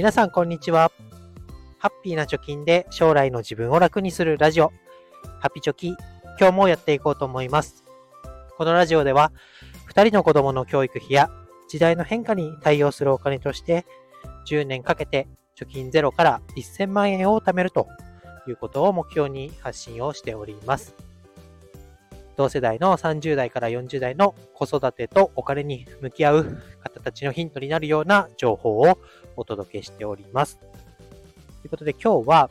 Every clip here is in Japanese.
皆さんこんにちは。ハッピーな貯金で将来の自分を楽にするラジオ、ハピチョキ、今日もやっていこうと思います。このラジオでは、2人の子供の教育費や時代の変化に対応するお金として、10年かけて貯金ゼロから1000万円を貯めるということを目標に発信をしております。同世代の30代から40代の子育てとお金に向き合う方たちのヒントになるような情報をお届けしております。ということで今日は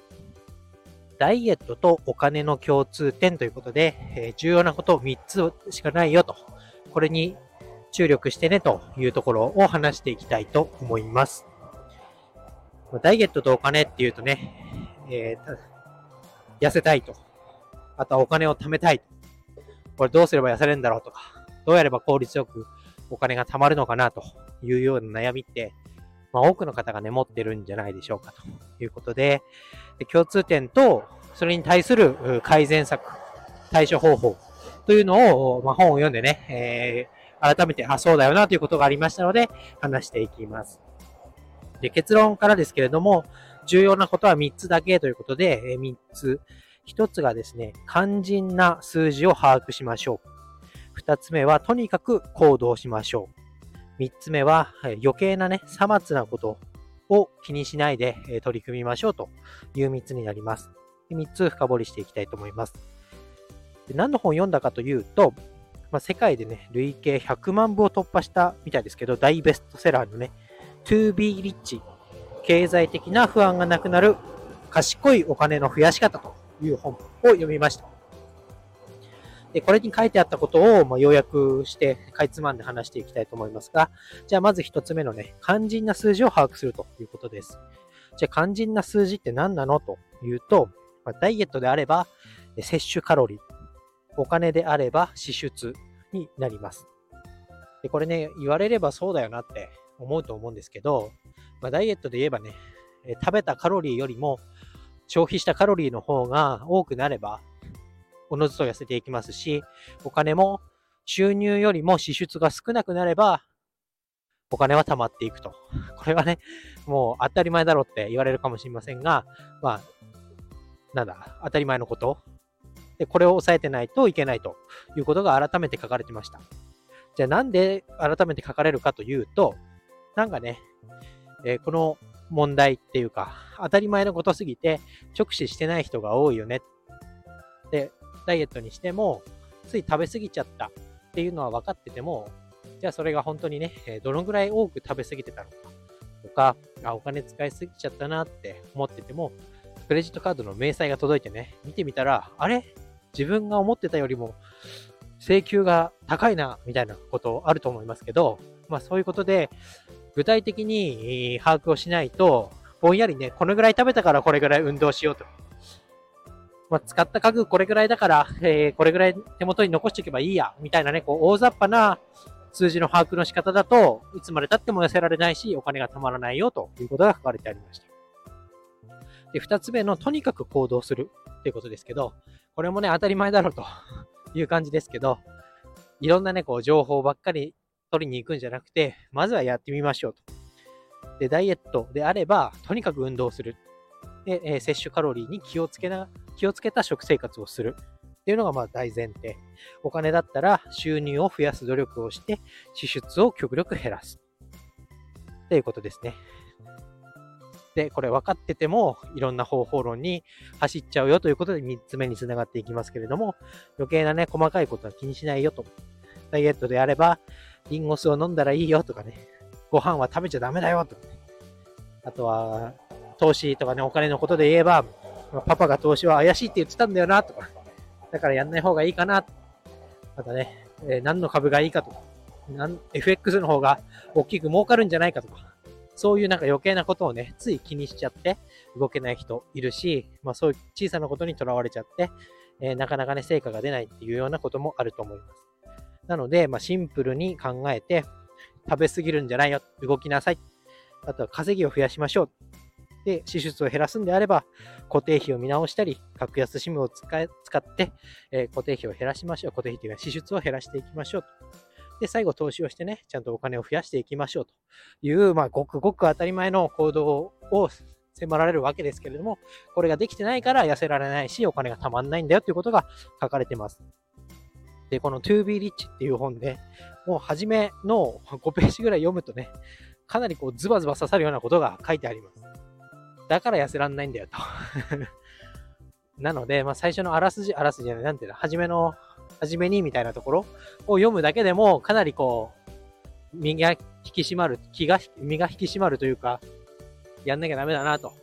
ダイエットとお金の共通点ということで、え重要なことを3つしかないよと、これに注力してねというところを話していきたいと思います。ダイエットとお金っていうとね、えー、痩せたいと。あとはお金を貯めたいと。これどうすれば痩せれるんだろうとか、どうやれば効率よくお金が貯まるのかなというような悩みって、まあ、多くの方がね、持ってるんじゃないでしょうかということで、で共通点と、それに対する改善策、対処方法というのを、まあ、本を読んでね、えー、改めて、あ、そうだよなということがありましたので、話していきます。で、結論からですけれども、重要なことは3つだけということで、え3つ。1つがですね、肝心な数字を把握しましょう。2つ目は、とにかく行動しましょう。3つ目は、余計なね、さまつなことを気にしないで取り組みましょうという3つになります。3つ深掘りしていきたいと思います。で何の本を読んだかというと、まあ、世界でね、累計100万部を突破したみたいですけど、大ベストセラーのね、To be rich 経済的な不安がなくなる賢いお金の増やし方という本を読みました。で、これに書いてあったことを、まあ、要約して、かいつまんで話していきたいと思いますが、じゃあまず一つ目のね、肝心な数字を把握するということです。じゃあ肝心な数字って何なのというと、まあ、ダイエットであれば、摂取カロリー、お金であれば支出になります。で、これね、言われればそうだよなって思うと思うんですけど、まあ、ダイエットで言えばね、食べたカロリーよりも消費したカロリーの方が多くなれば、おのずと痩せていきますし、お金も収入よりも支出が少なくなれば、お金は貯まっていくと。これはね、もう当たり前だろうって言われるかもしれませんが、まあ、なんだ、当たり前のこと。で、これを抑えてないといけないということが改めて書かれてました。じゃあなんで改めて書かれるかというと、なんかね、えー、この問題っていうか、当たり前のことすぎて直視してない人が多いよね。で、ダイエットにしても、つい食べ過ぎちゃったっていうのは分かってても、じゃあそれが本当にね、どのぐらい多く食べ過ぎてたのかとか、あ、お金使いすぎちゃったなって思ってても、クレジットカードの明細が届いてね、見てみたら、あれ？自分が思ってたよりも請求が高いな、みたいなことあると思いますけど、まあそういうことで、具体的に把握をしないと、ぼんやりね、このぐらい食べたからこれぐらい運動しようと。まあ、使った家具これぐらいだから、えー、これぐらい手元に残しておけばいいや、みたいなね、こう、大雑把な数字の把握の仕方だといつまで経っても痩せられないし、お金が貯まらないよということが書かれてありました。で、二つ目の、とにかく行動するっていうことですけど、これもね、当たり前だろうという感じですけど、いろんなね、こう、情報ばっかり取りに行くんじゃなくて、まずはやってみましょうと。で、ダイエットであれば、とにかく運動する。で、えー、摂取カロリーに気をつけな、気をつけた食生活をする。っていうのがまあ大前提。お金だったら収入を増やす努力をして、支出を極力減らす。っていうことですね。で、これ分かってても、いろんな方法論に走っちゃうよということで3つ目につながっていきますけれども、余計なね、細かいことは気にしないよと。ダイエットであれば、リンゴ酢を飲んだらいいよとかね、ご飯は食べちゃダメだよとかね。あとは、投資とかね、お金のことで言えば、パパが投資は怪しいって言ってたんだよなとか、だからやんない方がいいかな。またね、えー、何の株がいいかとか、FX の方が大きく儲かるんじゃないかとか、そういうなんか余計なことをね、つい気にしちゃって動けない人いるし、まあそういう小さなことにとらわれちゃって、えー、なかなかね、成果が出ないっていうようなこともあると思います。なので、まあ、シンプルに考えて、食べ過ぎるんじゃないよ、動きなさい。あとは稼ぎを増やしましょう。で、支出を減らすんであれば、固定費を見直したり、格安 SIM を使って、えー、固定費を減らしましょう。固定費というか支出を減らしていきましょう。で、最後投資をしてね、ちゃんとお金を増やしていきましょうという、まあ、ごくごく当たり前の行動を迫られるわけですけれども、これができてないから痩せられないし、お金がたまんないんだよということが書かれてます。で、この To Be Rich っていう本で、もう初めの5ページぐらい読むとね、かなりこうズバズバ刺さるようなことが書いてあります。だから痩せらんないんだよと なので、まあ、最初のあらすじ、あらすじじゃない、なんていうの、初めの、初めにみたいなところを読むだけでも、かなりこう、身が引き締まる、気が、身が引き締まるというか、やんなきゃダメだなと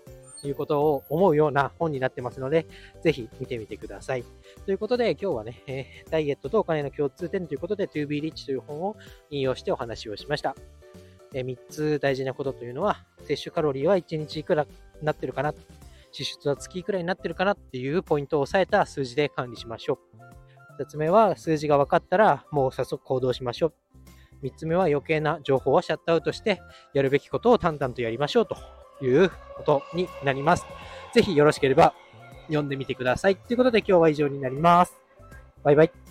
いうことを思うような本になってますので、ぜひ見てみてください。ということで、今日はね、えー、ダイエットとお金の共通点ということで、To Be Rich という本を引用してお話をしました。えー、3つ大事なことというのは、摂取カロリーは1日いくらなってるかな、支出は月いくらになってるかなっていうポイントを押さえた数字で管理しましょう。2つ目は、数字が分かったら、もう早速行動しましょう。3つ目は余計な情報をシャットアウトして、やるべきことを淡々とやりましょうということになります。ぜひよろしければ読んでみてください。ということで今日は以上になります。バイバイ。